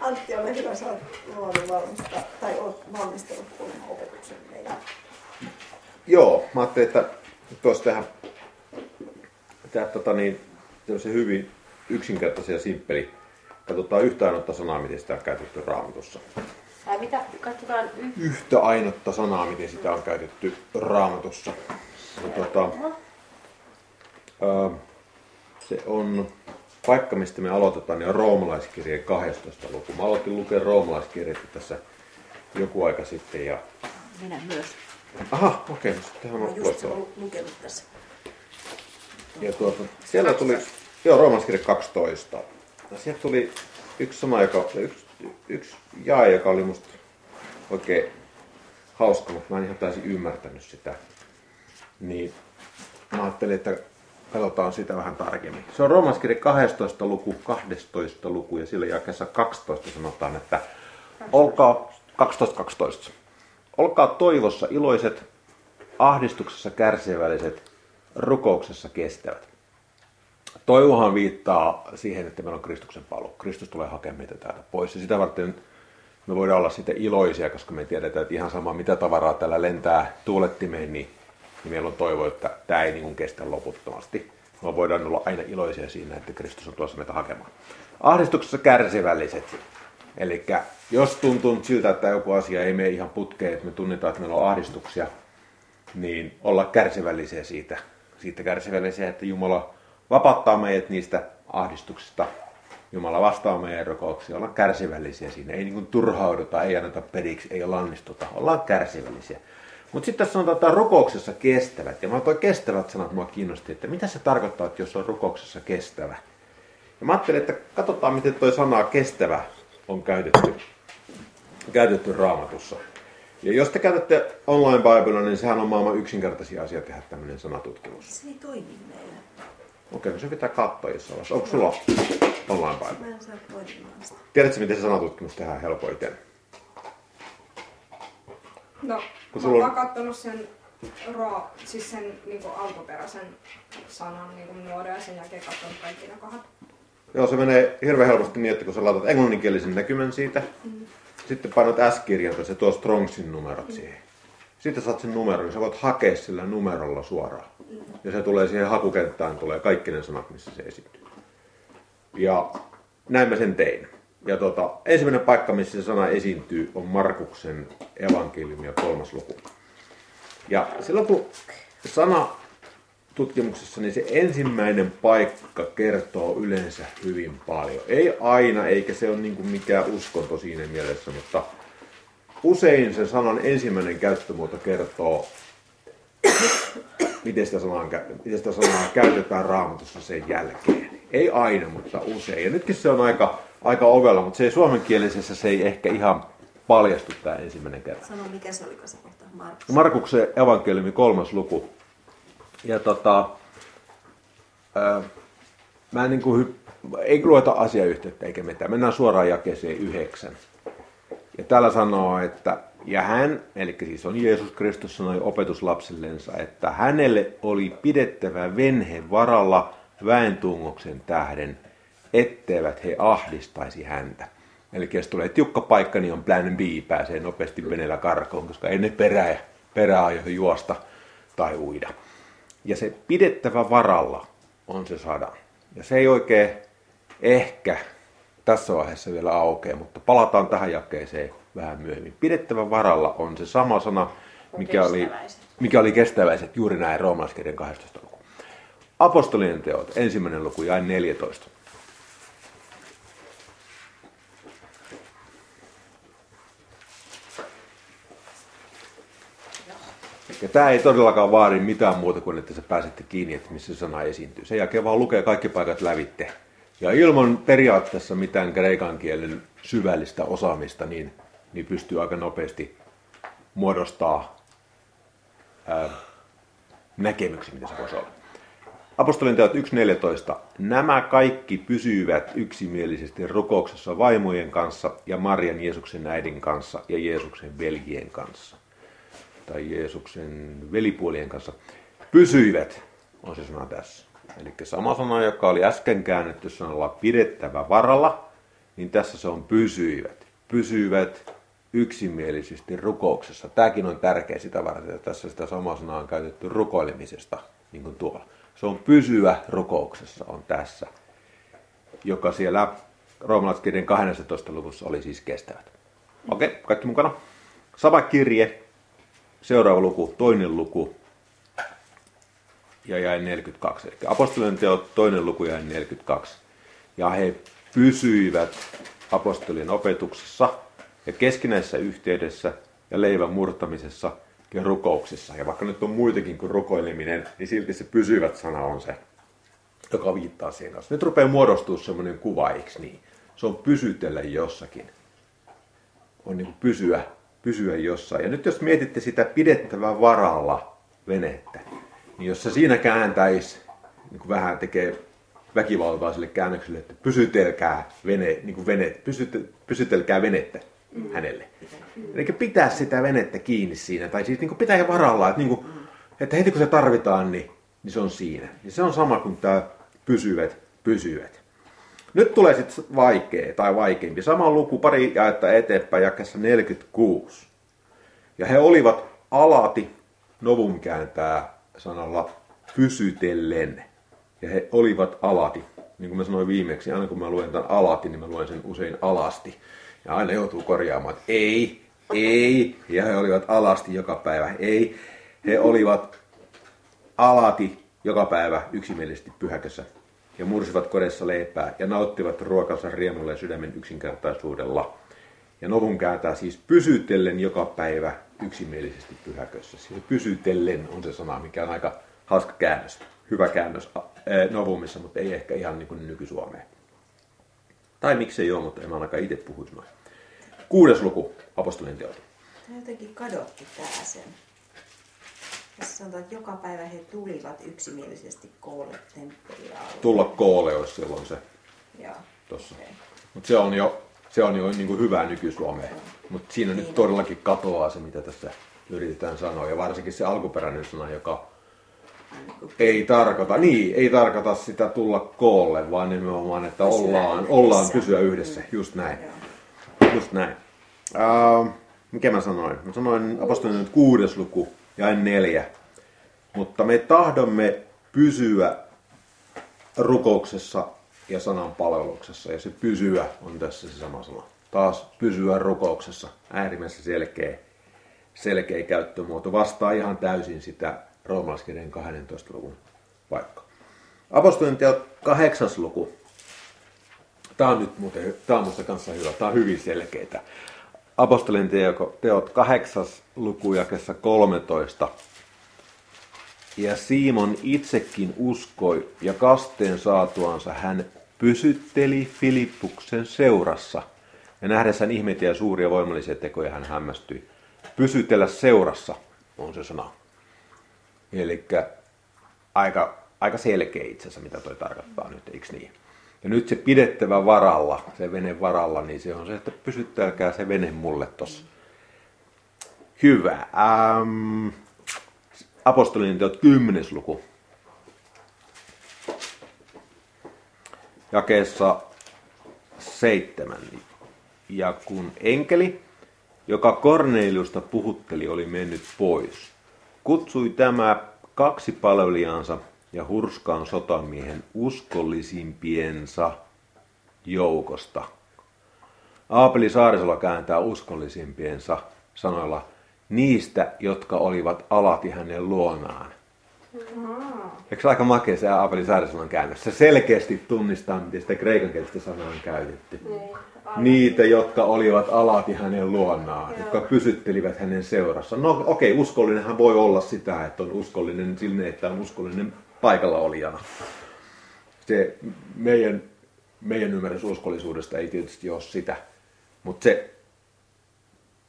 Antti, ole hyvä, sä oot luonut valmistaa, tai oot valmistellut kuulemma opetuksen meille. Joo, mä ajattelin, että tuossa tehdä, tehdä tota niin, tämmöisen hyvin yksinkertaisia ja simppeli. Katsotaan yhtä ainutta sanaa, miten sitä on käytetty raamatussa. Ää, mitä? Katsotaan y- Yhtä ainutta sanaa, miten sitä on käytetty raamatussa. Ja tota, ää, se on paikka, mistä me aloitetaan, niin on roomalaiskirjeen 12. luku. Mä aloitin lukea roomalaiskirjettä tässä joku aika sitten. Ja... Minä myös. Aha, okei, okay, Mä on just lukenut tässä. Ja tuota, siellä tuli, joo, roomalaiskirja 12. Ja sieltä tuli yksi sana, joka, yksi, yksi jae, joka oli musta oikein hauska, mutta mä en ihan täysin ymmärtänyt sitä. Niin mä ajattelin, että katsotaan sitä vähän tarkemmin. Se on roomalaiskirja 12. luku, 12. luku ja sillä jakeessa 12 sanotaan, että olkaa 12, 12. Olkaa toivossa iloiset, ahdistuksessa kärsivälliset, rukouksessa kestävät. Toivohan viittaa siihen, että meillä on Kristuksen paluu. Kristus tulee hakemaan meitä täältä pois. Ja sitä varten me voidaan olla siitä iloisia, koska me tiedetään, että ihan sama mitä tavaraa täällä lentää tuulettimeen, niin, niin meillä on toivo, että tämä ei niin kestä loputtomasti. Me voidaan olla aina iloisia siinä, että Kristus on tuossa meitä hakemaan. Ahdistuksessa kärsivälliset. Eli jos tuntuu siltä, että joku asia ei mene ihan putkeen, että me tunnetaan, että meillä on ahdistuksia, niin olla kärsivällisiä siitä, siitä kärsivällisiä, että Jumala vapauttaa meidät niistä ahdistuksista. Jumala vastaa meidän rukouksia, ollaan kärsivällisiä siinä. Ei niin turhauduta, ei anneta periksi, ei lannistuta, ollaan kärsivällisiä. Mutta sitten tässä sanotaan, että rukouksessa kestävät. Ja mä toi kestävät sanat mua kiinnosti, että mitä se tarkoittaa, että jos on rukouksessa kestävä. Ja mä ajattelin, että katsotaan, miten toi sana kestävä on käytetty, käytetty raamatussa. Ja jos te käytätte online Biblea, niin sehän on maailman yksinkertaisia asia tehdä tämmöinen sanatutkimus. Se ei toimi meillä. Okei, no se pitää katsoa jossain vaiheessa. Onko sulla online Bible? Mä en saa. Tiedätkö, miten se sanatutkimus tehdään helpoiten? No, Kun mä oon on- kattonut sen, raa, siis sen niin alkuperäisen sanan niin muodon ja sen jälkeen katsonut kaikki ne kohdat. Joo, se menee hirveän helposti niin, että kun sä laitat englanninkielisen näkymän siitä, sitten painat S-kirjan, se tuo Strongsin numerot siihen. Sitten saat sen numeron, niin sä voit hakea sillä numerolla suoraan. Ja se tulee siihen hakukenttään, tulee kaikki ne sanat, missä se esiintyy. Ja näin mä sen tein. Ja tota, ensimmäinen paikka, missä se sana esiintyy, on Markuksen evankeliumi ja kolmas luku. Ja silloin kun sana tutkimuksessa, niin se ensimmäinen paikka kertoo yleensä hyvin paljon. Ei aina, eikä se ole niin mikään uskonto siinä mielessä, mutta usein se sanan ensimmäinen käyttömuoto kertoo, miten sitä sanaa, miten sitä sanaa käytetään raamatussa sen jälkeen. Ei aina, mutta usein. Ja nytkin se on aika, aika ovella, mutta se ei suomenkielisessä se ei ehkä ihan paljastu tämä ensimmäinen kerta. Sano, mikä se oli se kohta? Markus. Markuksen evankeliumi kolmas luku. Ja tota, ää, mä en niin kuin, ei lueta asiayhteyttä eikä mitään. Mennään suoraan jakeeseen yhdeksän. Ja täällä sanoo, että ja hän, eli siis on Jeesus Kristus sanoi opetuslapsillensa, että hänelle oli pidettävä venhe varalla väentungoksen tähden, etteivät he ahdistaisi häntä. Eli jos tulee tiukka paikka, niin on plan B, pääsee nopeasti veneellä karkoon, koska ei ne perää, perää aio juosta tai uida. Ja se pidettävä varalla on se sada. Ja se ei oikein ehkä tässä vaiheessa vielä aukea, mutta palataan tähän jakeeseen vähän myöhemmin. Pidettävä varalla on se sama sana, mikä oli, mikä oli kestäväiset, juuri näin roomalaiskirjan 12 luku. Apostolien teot, ensimmäinen luku, jae 14. Ja tämä ei todellakaan vaadi mitään muuta kuin, että sä pääsette kiinni, että missä sana esiintyy. Sen jälkeen vaan lukee kaikki paikat lävitte. Ja ilman periaatteessa mitään kreikan kielen syvällistä osaamista, niin, niin pystyy aika nopeasti muodostaa ää, näkemyksen, mitä se voisi olla. Apostolin teot 1.14. Nämä kaikki pysyivät yksimielisesti rukouksessa vaimojen kanssa ja Marian Jeesuksen äidin kanssa ja Jeesuksen veljien kanssa tai Jeesuksen velipuolien kanssa pysyivät, on se sana tässä. Eli sama sana, joka oli äsken käännetty sanalla pidettävä varalla, niin tässä se on pysyivät. Pysyivät yksimielisesti rukouksessa. Tämäkin on tärkeä sitä varten, että tässä sitä samaa sanaa on käytetty rukoilemisesta, niin kuin tuolla. Se on pysyvä rukouksessa, on tässä, joka siellä roomalaiskirjan 12. luvussa oli siis kestävät. Okei, okay, kaikki mukana. Sama kirje, seuraava luku, toinen luku, ja jäi 42. Eli apostolien teot, toinen luku jäi 42. Ja he pysyivät apostolien opetuksessa ja keskinäisessä yhteydessä ja leivän murtamisessa ja rukouksissa. Ja vaikka nyt on muitakin kuin rukoileminen, niin silti se pysyvät sana on se, joka viittaa siihen. Nyt rupeaa muodostua semmoinen kuva, eikö niin? Se on pysytellä jossakin. On niin pysyä, pysyä jossain. Ja nyt jos mietitte sitä pidettävää varalla venettä, niin jos se siinä kääntäisi, niin kuin vähän tekee väkivaltaa sille käännökselle, että pysytelkää, vene, niin kuin vene, pysyte, pysytelkää venettä mm. hänelle. Eli pitää sitä venettä kiinni siinä, tai siis niin kuin pitää varalla, että, niin kuin, että heti kun se tarvitaan, niin, niin se on siinä. Ja se on sama kuin tämä pysyvät, pysyvät. Nyt tulee sitten vaikea tai vaikeampi. Sama luku pari jaetta eteenpäin jakessa 46. Ja he olivat alati, Novum kääntää sanalla pysytellen. Ja he olivat alati. Niin kuin mä sanoin viimeksi, aina kun mä luen tämän alati, niin mä luen sen usein alasti. Ja aina joutuu korjaamaan, että ei, ei. Ja he olivat alasti joka päivä. Ei. He olivat alati joka päivä yksimielisesti pyhäkössä. Ja mursivat kodessa leipää ja nauttivat ruokansa riemulla ja sydämen yksinkertaisuudella. Ja Novun kääntää siis pysytellen joka päivä yksimielisesti pyhäkössä. Siis pysytellen on se sana, mikä on aika hauska käännös. Hyvä käännös Novumissa, mutta ei ehkä ihan niin kuin nykysuomeen. Tai miksei ole, mutta en ainakaan itse puhuisi noin. Kuudes luku, apostolien teot. Jotenkin kadotti tää sen. Tässä sanotaan, että joka päivä he tulivat yksimielisesti koolle temppeliä Tulla koolle olisi silloin se. Joo. Tossa. Okay. Mutta se on jo se on jo niin kuin hyvä nykysuomeen. Mutta siinä nyt todellakin katoaa se, mitä tässä yritetään sanoa. Ja varsinkin se alkuperäinen sana, joka ei tarkoita, niin, ei tarkoita sitä tulla koolle, vaan nimenomaan, että ollaan, ollaan pysyä yhdessä. Just näin. Just näin. Uh, mikä mä sanoin? Mä sanoin apostolinen kuudes luku ja en neljä. Mutta me tahdomme pysyä rukouksessa ja sanan palveluksessa. Ja se pysyä on tässä se sama sana. Taas pysyä rukouksessa. Äärimmäisen selkeä, selkeä käyttömuoto. Vastaa ihan täysin sitä roomalaiskirjan 12 luvun paikka. Apostolien teot 8. luku. Tämä on nyt muuten, tämä on kanssa hyvä. Tämä on hyvin selkeitä. Apostolien teot 8. luku jakessa 13 ja Simon itsekin uskoi, ja kasteen saatuansa hän pysytteli Filippuksen seurassa. Ja nähdessään ihmeitä ja suuria voimallisia tekoja hän hämmästyi. Pysytellä seurassa on se sana. Eli aika, aika selkeä itse asiassa, mitä toi tarkoittaa nyt, eikö niin? Ja nyt se pidettävä varalla, se vene varalla, niin se on se, että pysyttäkää se vene mulle tossa. Hyvä. Ähm, apostolien teot 10. luku. Jakeessa seitsemän. Ja kun enkeli, joka Korneliusta puhutteli, oli mennyt pois, kutsui tämä kaksi palvelijansa ja hurskaan sotamiehen uskollisimpiensa joukosta. Aapeli Saarisella kääntää uskollisimpiensa sanoilla – niistä, jotka olivat alati hänen luonaan. Eikö se aika makea se Aapeli Saarisalan käännös? Se selkeästi tunnistaa, miten sitä kreikan kielistä sanaa on käytetty. Niin, Niitä, jotka olivat alati hänen luonaan, Joo. jotka pysyttelivät hänen seurassa. No okei, okay, uskollinenhan voi olla sitä, että on uskollinen sinne, että on uskollinen paikalla olijana. Se meidän, meidän ymmärrys uskollisuudesta ei tietysti ole sitä, mutta se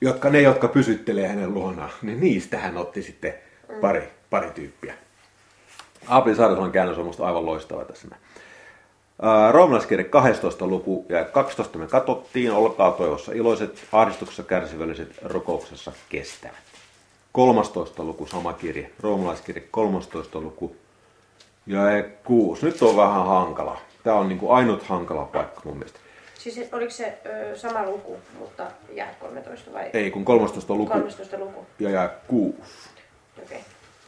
jotka, ne, jotka pysyttelee hänen luonaan, niin niistä hän otti sitten pari, pari tyyppiä. Aapeli Saarisalan käännös on minusta aivan loistava tässä. Roomalaiskirja 12. luku ja 12 me katsottiin, olkaa toivossa iloiset, ahdistuksessa kärsivälliset, rukouksessa kestävät. 13. luku sama kirja, roomalaiskirja 13. luku ja 6. Nyt on vähän hankala. Tämä on niin kuin ainut hankala paikka mun mielestä. Siis oliko se ö, sama luku, mutta jää 13 vai Ei, kun 13 luku 13 luku? ja jää 6. Okei.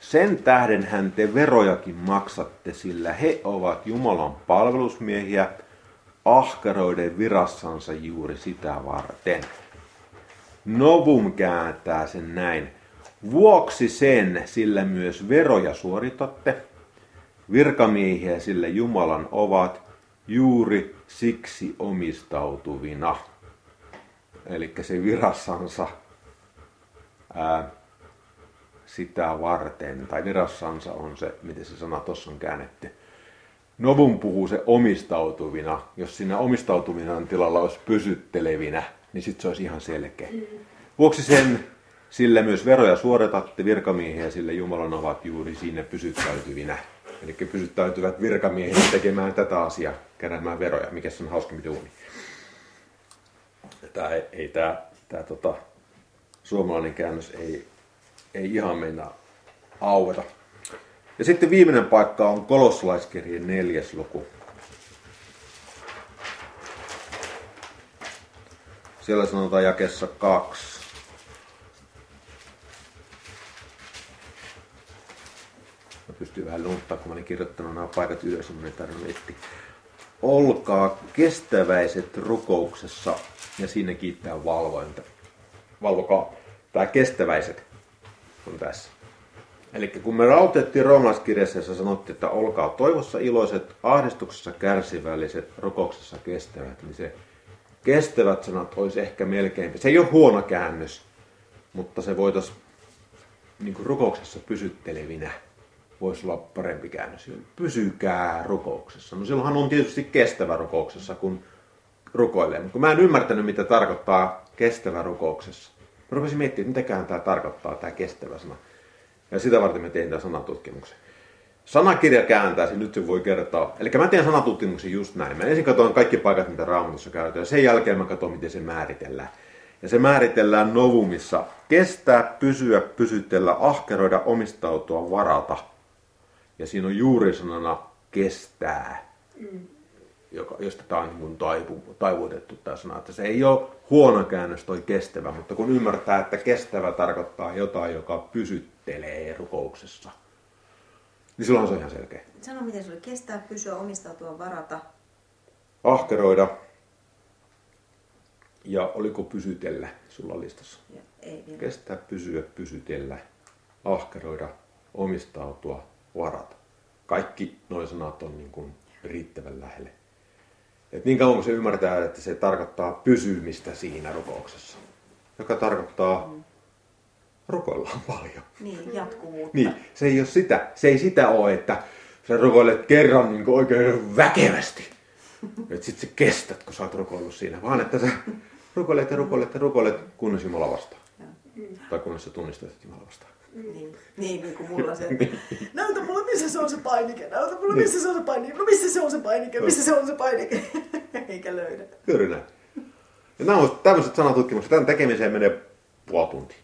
Sen tähden hän te verojakin maksatte, sillä he ovat Jumalan palvelusmiehiä ahkeroiden virassansa juuri sitä varten. Novum kääntää sen näin. Vuoksi sen, sillä myös veroja suoritatte, virkamiehiä sille Jumalan ovat juuri siksi omistautuvina. Eli se virassansa ää, sitä varten, tai virassansa on se, miten se sana tuossa on käännetty. Novum puhuu se omistautuvina. Jos siinä omistautuminen tilalla olisi pysyttelevinä, niin sitten se olisi ihan selkeä. Vuoksi sen sillä myös veroja suoritatte virkamiehiä, sillä Jumalan ovat juuri siinä pysyttäytyvinä. Eli pysyttäytyvät virkamiehet tekemään tätä asiaa, keräämään veroja, mikä on hauskempi duuni. Tämä ei, ei tämä, tämä tota, suomalainen käännös ei, ei ihan mennä aueta. Ja sitten viimeinen paikka on kolossalaiskirjeen neljäs luku. Siellä sanotaan jakessa kaksi. Mä pystyn vähän lunttaa, kun mä olin kirjoittanut nämä paikat ylös, niin tarvinnut. Olkaa kestäväiset rukouksessa ja siinä kiittää valvointa. Valvokaa. Tämä kestäväiset on tässä. Eli kun me rautettiin roomalaiskirjassa, jossa sanottiin, että olkaa toivossa iloiset, ahdistuksessa kärsivälliset, rukouksessa kestävät, niin se kestävät sanat olisi ehkä melkein, se ei ole huono käännös, mutta se voitaisiin niin rukouksessa pysyttelevinä voisi olla parempi käännös. Pysykää rukouksessa. No silloinhan on tietysti kestävä rukouksessa, kun rukoilee. Mutta kun mä en ymmärtänyt, mitä tarkoittaa kestävä rukouksessa. Mä rupesin miettimään, että mitäkään tämä tarkoittaa, tämä kestävä sana. Ja sitä varten mä tein tämän sanatutkimuksen. Sanakirja kääntää, nyt se voi kertoa. Eli mä teen sanatutkimuksen just näin. Mä ensin katson kaikki paikat, mitä raamatussa käytetään. Sen jälkeen mä katson, miten se määritellään. Ja se määritellään novumissa. Kestää, pysyä, pysytellä, ahkeroida, omistautua, varata. Ja siinä on juuri sanana kestää, mm. joka, josta tämä on niin taivu, taivutettu tämä sana. Että se ei ole huono käännös toi kestävä, mutta kun ymmärtää, että kestävä tarkoittaa jotain, joka pysyttelee rukouksessa, niin silloin se on ihan selkeä. Sano, miten se oli. Kestää, pysyä, omistautua, varata. Ahkeroida. Ja oliko pysytellä sulla listassa? Ja ei vielä. Kestää, pysyä, pysytellä, ahkeroida, omistautua, varata. Kaikki nuo sanat on niin kuin riittävän lähelle. Et niin kauan kun se ymmärtää, että se tarkoittaa pysymistä siinä rukouksessa, joka tarkoittaa mm. rukoillaan paljon. Niin, jatkuvuutta. Niin, se ei ole sitä, se ei sitä ole, että sä rukoilet kerran niin oikein väkevästi. Että sit sä kestät, kun sä oot rukoillut siinä, vaan että sä rukoilet ja rukoilet ja rukoilet, kunnes Jumala vastaa. Tai kunnes sä tunnistat, että Jumala vastaa. Niin, niin, niin kuin mulla se. Näytä mulle, missä se on se painike. Näytä mulle, missä se on se painike. No missä se on se painike? Missä se on se painike? Eikä löydä. Juuri näin. Ja nämä on tämmöiset sanatutkimukset. Tämän tekemiseen menee puoli tuntia.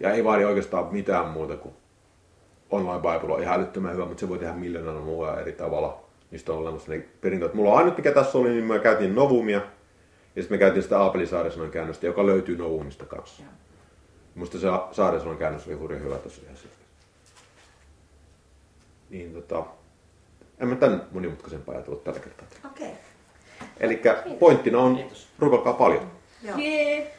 Ja ei vaadi oikeastaan mitään muuta kuin online Bible on ihan älyttömän hyvä, mutta se voi tehdä miljoonalla muulla eri tavalla. Niistä on olemassa ne perinteet. Mulla on ainut mikä tässä oli, niin mä käytin Novumia. Ja sitten me käytiin sitä Aapeli Saarisanon käännöstä, joka löytyy Novumista kanssa. Ja. Musta se Saarisanon käännös oli hurjan hyvä selkeä. Niin tota, en mä tän monimutkaisempaa ajatellut tällä kertaa. Okei. Okay. Eli pointtina on, rukokaa paljon. Joo. Jee.